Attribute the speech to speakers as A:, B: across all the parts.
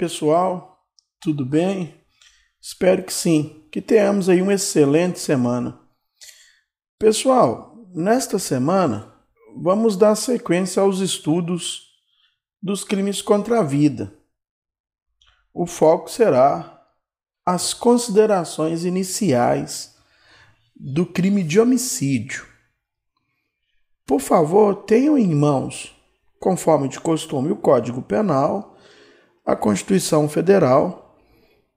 A: pessoal, tudo bem? Espero que sim, que tenhamos aí uma excelente semana. Pessoal, nesta semana vamos dar sequência aos estudos dos crimes contra a vida. O foco será as considerações iniciais do crime de homicídio. Por favor, tenham em mãos, conforme de costume, o Código Penal, a Constituição Federal,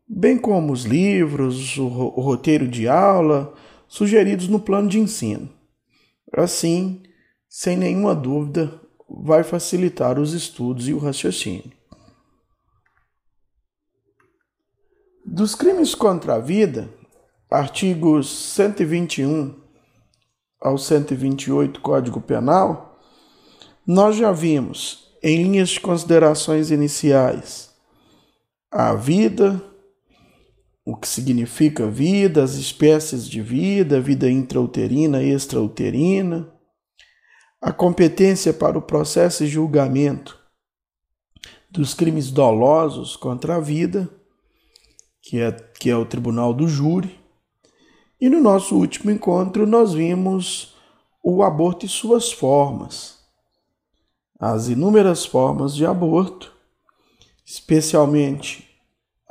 A: bem como os livros, o, roteiro de aula sugeridos no plano de ensino. Assim, sem nenhuma dúvida, vai facilitar os estudos e o raciocínio. Dos crimes contra a vida, artigos 121 ao 128 Código Penal, nós já vimos, em linhas de considerações iniciais, a vida, o que significa vida, as espécies de vida, vida intrauterina e extrauterina, a competência para o processo e julgamento dos crimes dolosos contra a vida, que é, que é o tribunal do júri. E no nosso último encontro nós vimos o aborto e suas formas, as inúmeras formas de aborto, especialmente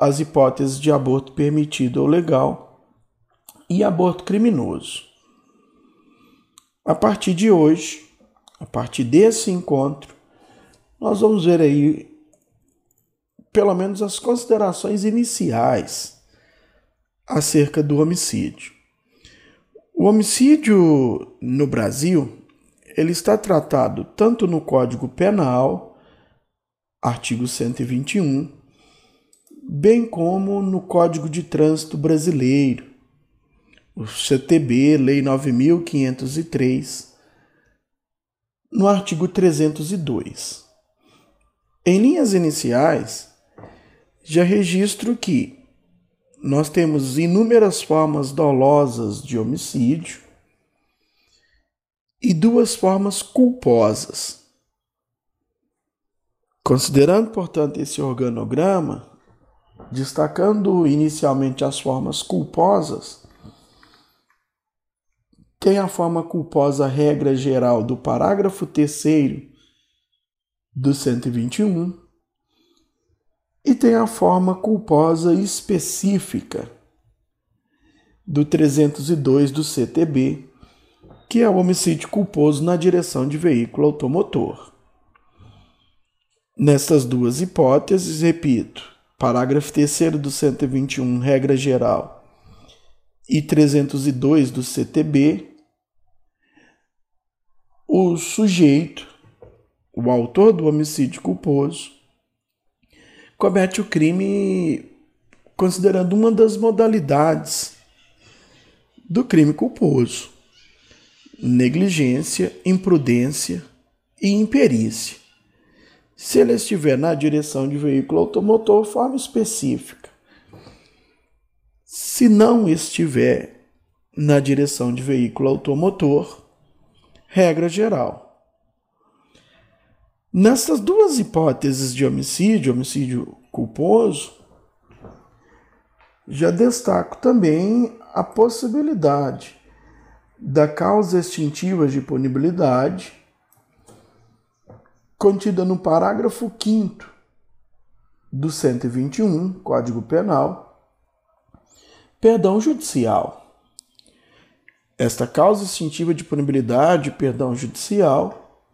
A: as hipóteses de aborto permitido ou legal e aborto criminoso. A partir de hoje, a partir desse encontro, nós vamos ver aí pelo menos as considerações iniciais acerca do homicídio. O homicídio no Brasil, ele está tratado tanto no Código Penal, artigo 121, bem como no Código de Trânsito Brasileiro, o CTB, Lei 9503, no artigo 302. Em linhas iniciais, já registro que nós temos inúmeras formas dolosas de homicídio e duas formas culposas. Considerando, portanto, esse organograma, destacando inicialmente as formas culposas, tem a forma culposa regra geral do parágrafo 3 do 121 e tem a forma culposa específica do 302 do CTB, que é o homicídio culposo na direção de veículo automotor. Nessas duas hipóteses, repito, parágrafo 3 do 121, regra geral, e 302 do CTB, o sujeito, o autor do homicídio culposo, comete o crime considerando uma das modalidades do crime culposo: negligência, imprudência e imperícia. Se ele estiver na direção de veículo automotor, forma específica. Se não estiver na direção de veículo automotor, regra geral. Nessas duas hipóteses de homicídio, homicídio culposo, já destaco também a possibilidade da causa extintiva de punibilidade contida no parágrafo 5 do 121, Código Penal, perdão judicial. Esta causa extintiva de punibilidade, perdão judicial,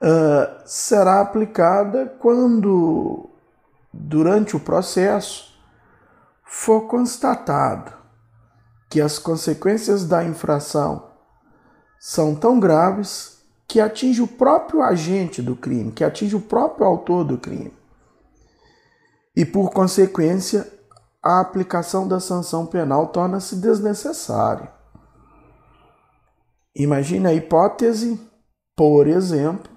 A: uh, será aplicada quando, durante o processo, for constatado que as consequências da infração são tão graves que atinge o próprio agente do crime, que atinge o próprio autor do crime. E por consequência, a aplicação da sanção penal torna-se desnecessária. Imagine a hipótese, por exemplo,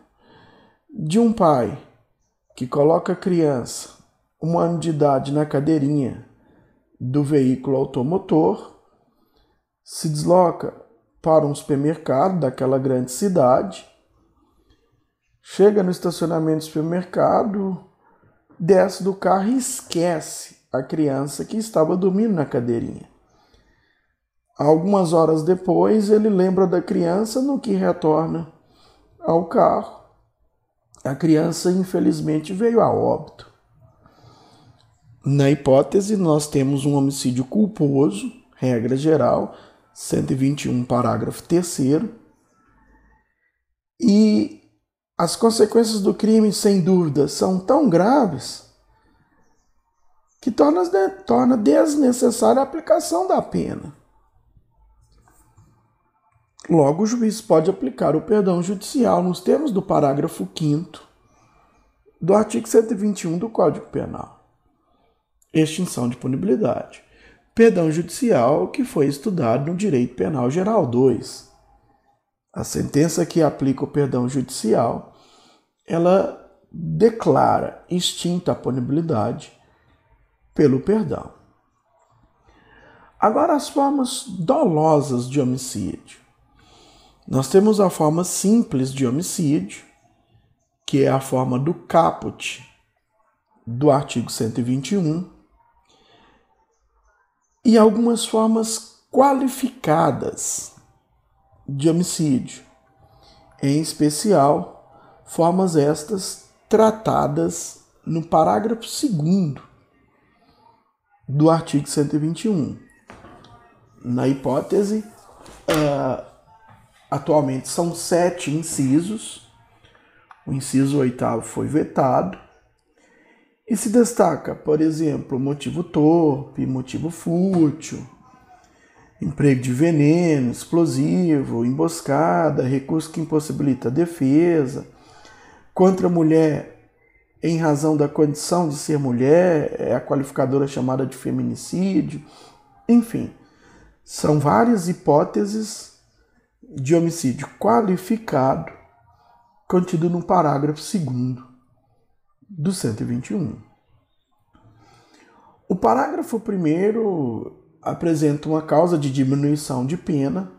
A: de um pai que coloca a criança, um ano de idade, na cadeirinha do veículo automotor, se desloca para um supermercado daquela grande cidade, chega no estacionamento do supermercado, desce do carro e esquece a criança que estava dormindo na cadeirinha. Algumas horas depois, ele lembra da criança no que retorna ao carro. A criança, infelizmente, veio a óbito. Na hipótese, nós temos um homicídio culposo, regra geral, 121, parágrafo 3. E as consequências do crime, sem dúvida, são tão graves que torna, torna desnecessária a aplicação da pena. Logo, o juiz pode aplicar o perdão judicial nos termos do parágrafo 5 do artigo 121 do Código Penal. Extinção de punibilidade. Perdão judicial que foi estudado no Direito Penal Geral 2. A sentença que aplica o perdão judicial, ela declara extinta a punibilidade pelo perdão. Agora, as formas dolosas de homicídio. Nós temos a forma simples de homicídio, que é a forma do caput do artigo 121, e algumas formas qualificadas de homicídio, em especial formas estas tratadas no parágrafo 2 do artigo 121. Na hipótese, uh, atualmente são sete incisos, o inciso oitavo foi vetado, e se destaca, por exemplo, motivo torpe, motivo fútil, emprego de veneno, explosivo, emboscada, recurso que impossibilita a defesa, contra a mulher em razão da condição de ser mulher, é a qualificadora chamada de feminicídio, enfim, são várias hipóteses de homicídio qualificado contido no parágrafo 2 do 121. O parágrafo 1 apresenta uma causa de diminuição de pena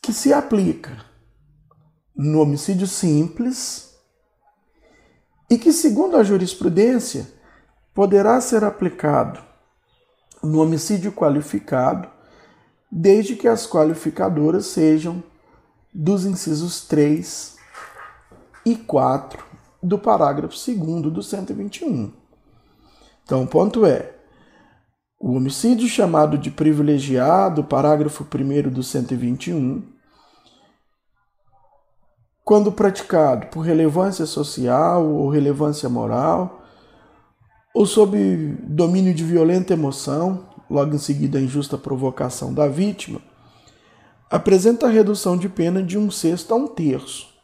A: que se aplica no homicídio simples e que, segundo a jurisprudência, poderá ser aplicado no homicídio qualificado, desde que as qualificadoras sejam dos incisos 3 e 4 do parágrafo 2 do 121. Então, o ponto é: o homicídio chamado de privilegiado, parágrafo 1 do 121, quando praticado por relevância social ou relevância moral, ou sob domínio de violenta emoção, logo em seguida a injusta provocação da vítima, apresenta a redução de pena de um sexto a um terço.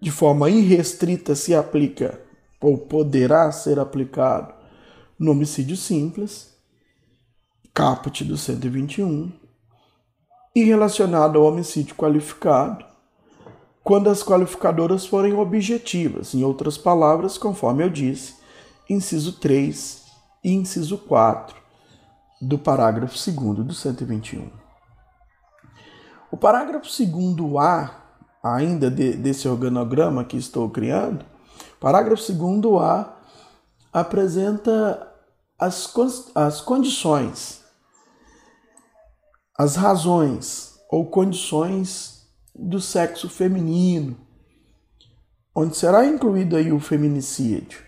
A: De forma irrestrita se aplica ou poderá ser aplicado no homicídio simples, caput do 121, e relacionado ao homicídio qualificado, quando as qualificadoras forem objetivas, em outras palavras, conforme eu disse, inciso 3 e inciso 4 do parágrafo 2 do 121. O parágrafo 2A, ainda de, desse organograma que estou criando, parágrafo 2A apresenta as, as condições, as razões ou condições do sexo feminino, onde será incluído aí o feminicídio,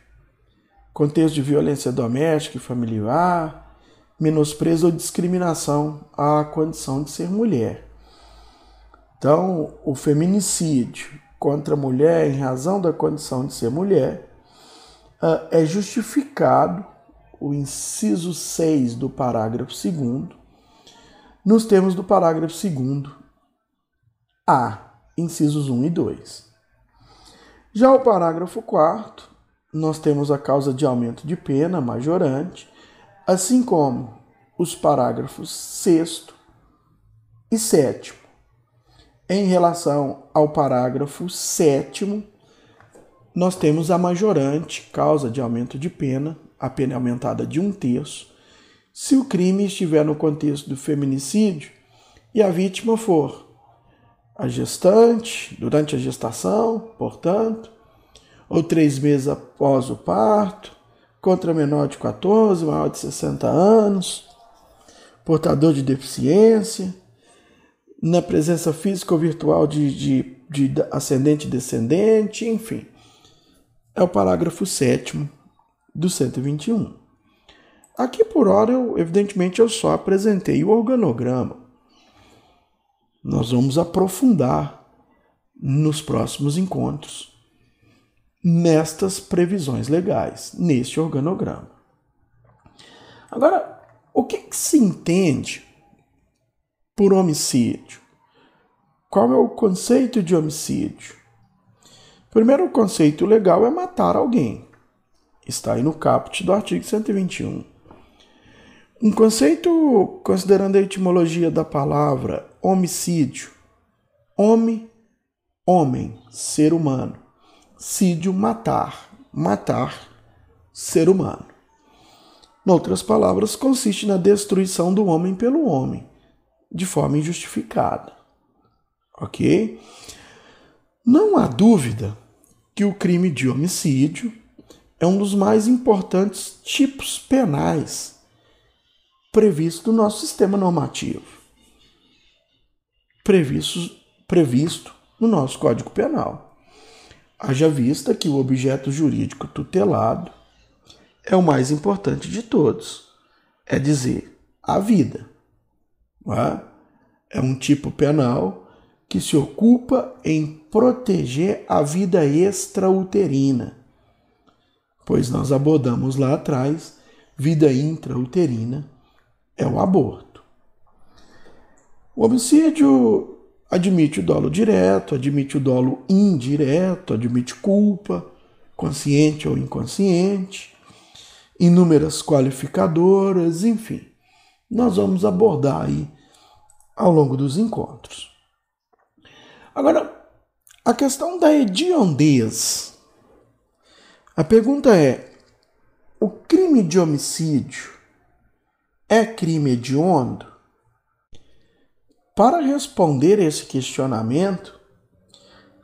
A: contexto de violência doméstica e familiar, menosprezo ou discriminação à condição de ser mulher. Então, o feminicídio contra a mulher em razão da condição de ser mulher ah, é justificado, o inciso 6 do parágrafo 2, nos termos do parágrafo 2 a, incisos 1 e 2. Já o parágrafo 4, nós temos a causa de aumento de pena majorante, assim como os parágrafos 6 e 7. Em relação ao parágrafo 7, nós temos a majorante, causa de aumento de pena, a pena é aumentada de um terço, se o crime estiver no contexto do feminicídio e a vítima for a gestante, durante a gestação, portanto, ou três meses após o parto, contra menor de 14, maior de 60 anos, portador de deficiência, na presença física ou virtual de, de, de ascendente e descendente, enfim. É o parágrafo 7 do 121. Aqui por hora, eu, evidentemente, eu só apresentei o organograma. Nós vamos aprofundar nos próximos encontros nestas previsões legais, neste organograma. Agora, o que, que se entende por homicídio? Qual é o conceito de homicídio? Primeiro, o conceito legal é matar alguém. Está aí no caput do artigo 121. Um conceito, considerando a etimologia da palavra homicídio, homem, homem, ser humano, sídio, matar, matar, ser humano. Em outras palavras, consiste na destruição do homem pelo homem, de forma injustificada. Ok? Não há dúvida que o crime de homicídio é um dos mais importantes tipos penais previsto no nosso sistema normativo, previsto, previsto no nosso Código Penal. Haja vista que o objeto jurídico tutelado é o mais importante de todos, é dizer, a vida. É? é um tipo penal que se ocupa em proteger a vida extrauterina, pois nós abordamos lá atrás vida intrauterina é o aborto. O homicídio admite o dolo direto, admite o dolo indireto, admite culpa, consciente ou inconsciente, inúmeras qualificadoras, enfim. Nós vamos abordar aí ao longo dos encontros. Agora, a questão da hediondez. A pergunta é: o crime de homicídio é crime hediondo? Para responder esse questionamento,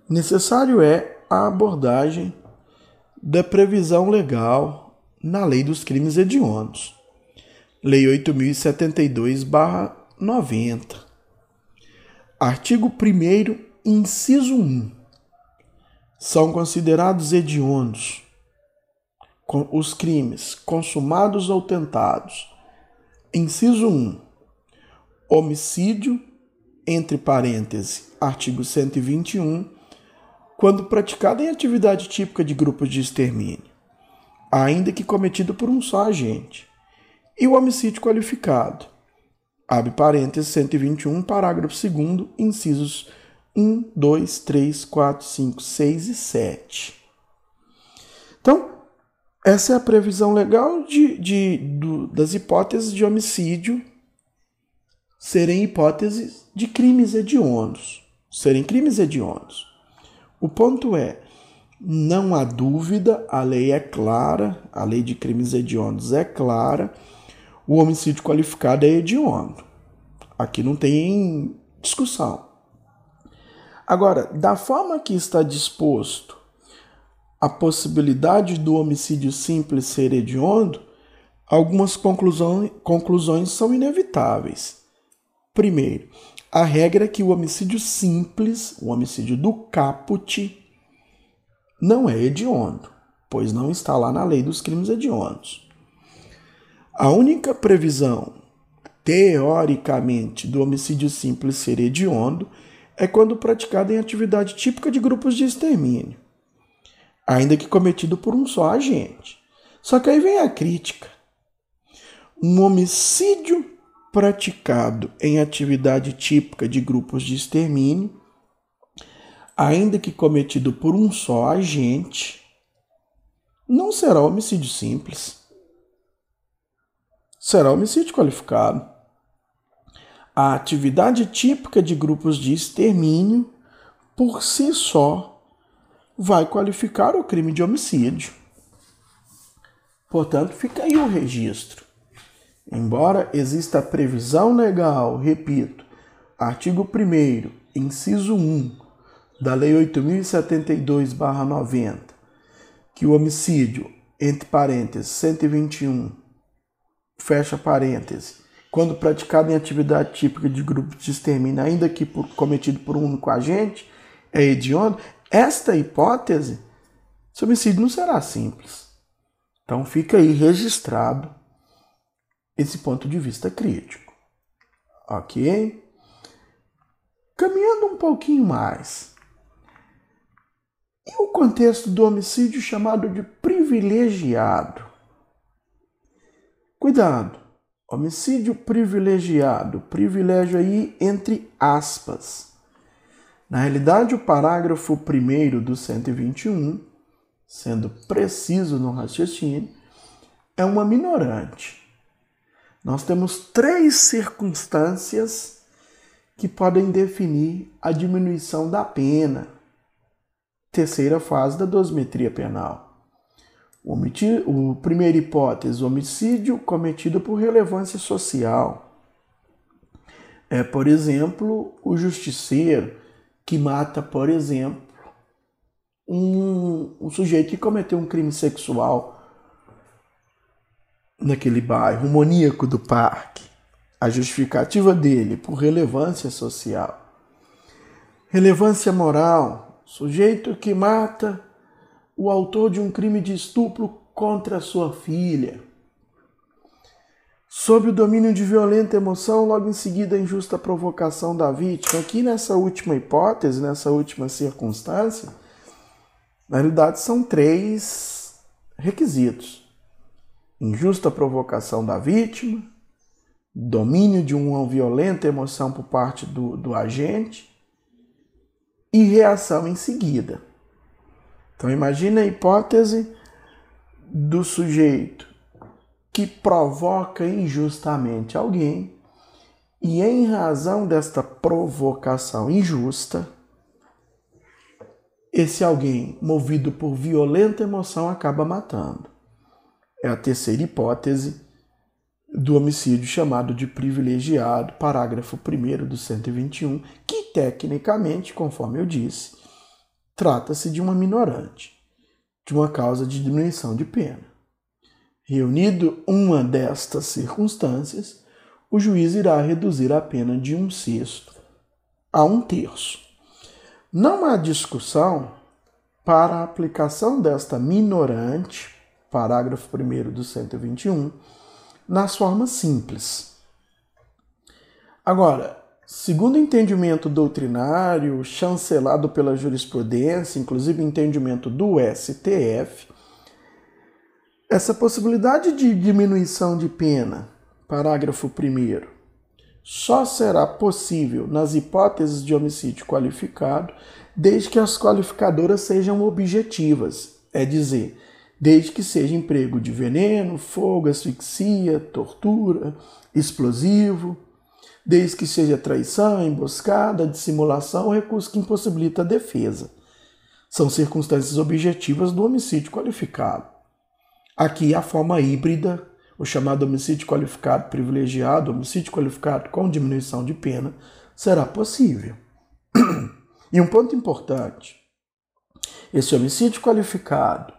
A: necessário é a abordagem da previsão legal na Lei dos Crimes Hediondos, Lei 8072-90. Artigo 1, inciso 1. São considerados hediondos os crimes consumados ou tentados Inciso 1. Homicídio, entre parênteses, artigo 121, quando praticado em atividade típica de grupos de extermínio, ainda que cometido por um só agente. E o homicídio qualificado. Abre parênteses 121, parágrafo 2, incisos 1, 2, 3, 4, 5, 6 e 7. Então, essa é a previsão legal de, de, do, das hipóteses de homicídio serem hipóteses de crimes hediondos. Serem crimes hediondos. O ponto é, não há dúvida, a lei é clara, a lei de crimes hediondos é clara, o homicídio qualificado é hediondo. Aqui não tem discussão. Agora, da forma que está disposto a possibilidade do homicídio simples ser hediondo, algumas conclusões, conclusões são inevitáveis. Primeiro, a regra é que o homicídio simples, o homicídio do caput, não é hediondo, pois não está lá na lei dos crimes hediondos. A única previsão, teoricamente, do homicídio simples ser hediondo é quando praticado em atividade típica de grupos de extermínio ainda que cometido por um só agente. Só que aí vem a crítica. Um homicídio praticado em atividade típica de grupos de extermínio, ainda que cometido por um só agente, não será homicídio simples. Será homicídio qualificado. A atividade típica de grupos de extermínio, por si só, vai qualificar o crime de homicídio. Portanto, fica aí o registro. Embora exista previsão legal, repito, artigo 1, inciso 1 da Lei 8072-90, que o homicídio, entre parênteses, 121, fecha parênteses, quando praticado em atividade típica de grupo de extermínio, ainda que por, cometido por um único agente, é hediondo, esta hipótese, esse homicídio não será simples. Então fica aí registrado esse ponto de vista crítico. Ok? Caminhando um pouquinho mais. E o contexto do homicídio chamado de privilegiado? Cuidado! Homicídio privilegiado, privilégio aí entre aspas. Na realidade, o parágrafo 1 do 121, sendo preciso no raciocínio, é uma minorante. Nós temos três circunstâncias que podem definir a diminuição da pena. Terceira fase da dosimetria penal. O, o primeira hipótese, homicídio cometido por relevância social. É, por exemplo, o justiceiro que mata, por exemplo, um, um sujeito que cometeu um crime sexual naquele bairro, o maníaco do parque. A justificativa dele por relevância social. Relevância moral, sujeito que mata o autor de um crime de estupro contra sua filha. Sob o domínio de violenta emoção, logo em seguida a injusta provocação da vítima. Aqui nessa última hipótese, nessa última circunstância, na realidade são três requisitos: injusta provocação da vítima, domínio de uma violenta emoção por parte do, do agente e reação em seguida. Então imagine a hipótese do sujeito que provoca injustamente alguém e em razão desta provocação injusta, esse alguém, movido por violenta emoção, acaba matando. É a terceira hipótese do homicídio chamado de privilegiado, parágrafo 1 do 121, que tecnicamente, conforme eu disse, trata-se de uma minorante, de uma causa de diminuição de pena. Reunido uma destas circunstâncias, o juiz irá reduzir a pena de um sexto a um terço. Não há discussão para a aplicação desta minorante, parágrafo 1 do 121, nas formas simples. Agora, Segundo o entendimento doutrinário, chancelado pela jurisprudência, inclusive entendimento do STF, essa possibilidade de diminuição de pena, parágrafo 1, só será possível nas hipóteses de homicídio qualificado, desde que as qualificadoras sejam objetivas, é dizer, desde que seja emprego de veneno, fogo, asfixia, tortura, explosivo desde que seja traição, emboscada, dissimulação ou recurso que impossibilita a defesa. São circunstâncias objetivas do homicídio qualificado. Aqui a forma híbrida, o chamado homicídio qualificado privilegiado, homicídio qualificado com diminuição de pena, será possível. E um ponto importante: esse homicídio qualificado,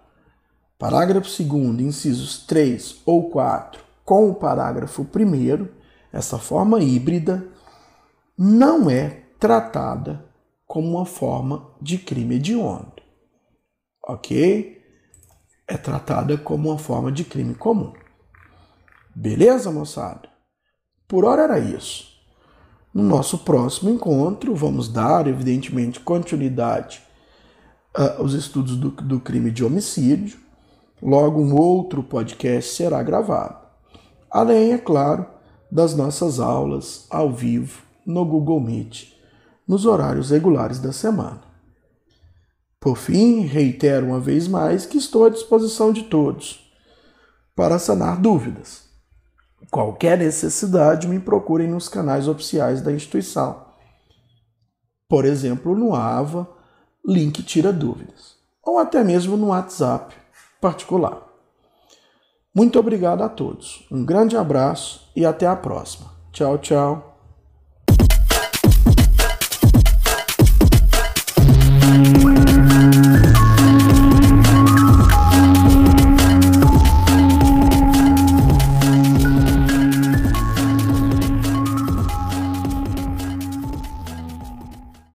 A: parágrafo 2, incisos 3 ou 4, com o parágrafo 1, essa forma híbrida não é tratada como uma forma de crime hediondo. Ok? É tratada como uma forma de crime comum. Beleza, moçada? Por hora era isso. No nosso próximo encontro, vamos dar, evidentemente, continuidade uh, aos estudos do, do crime de homicídio. Logo, um outro podcast será gravado. Além, é claro, das nossas aulas ao vivo no Google Meet, nos horários regulares da semana. Por fim, reitero uma vez mais que estou à disposição de todos para sanar dúvidas. Qualquer necessidade, me procurem nos canais oficiais da instituição. Por exemplo, no AVA, link tira dúvidas, ou até mesmo no WhatsApp particular. Muito obrigado a todos. Um grande abraço e até a próxima. Tchau, tchau.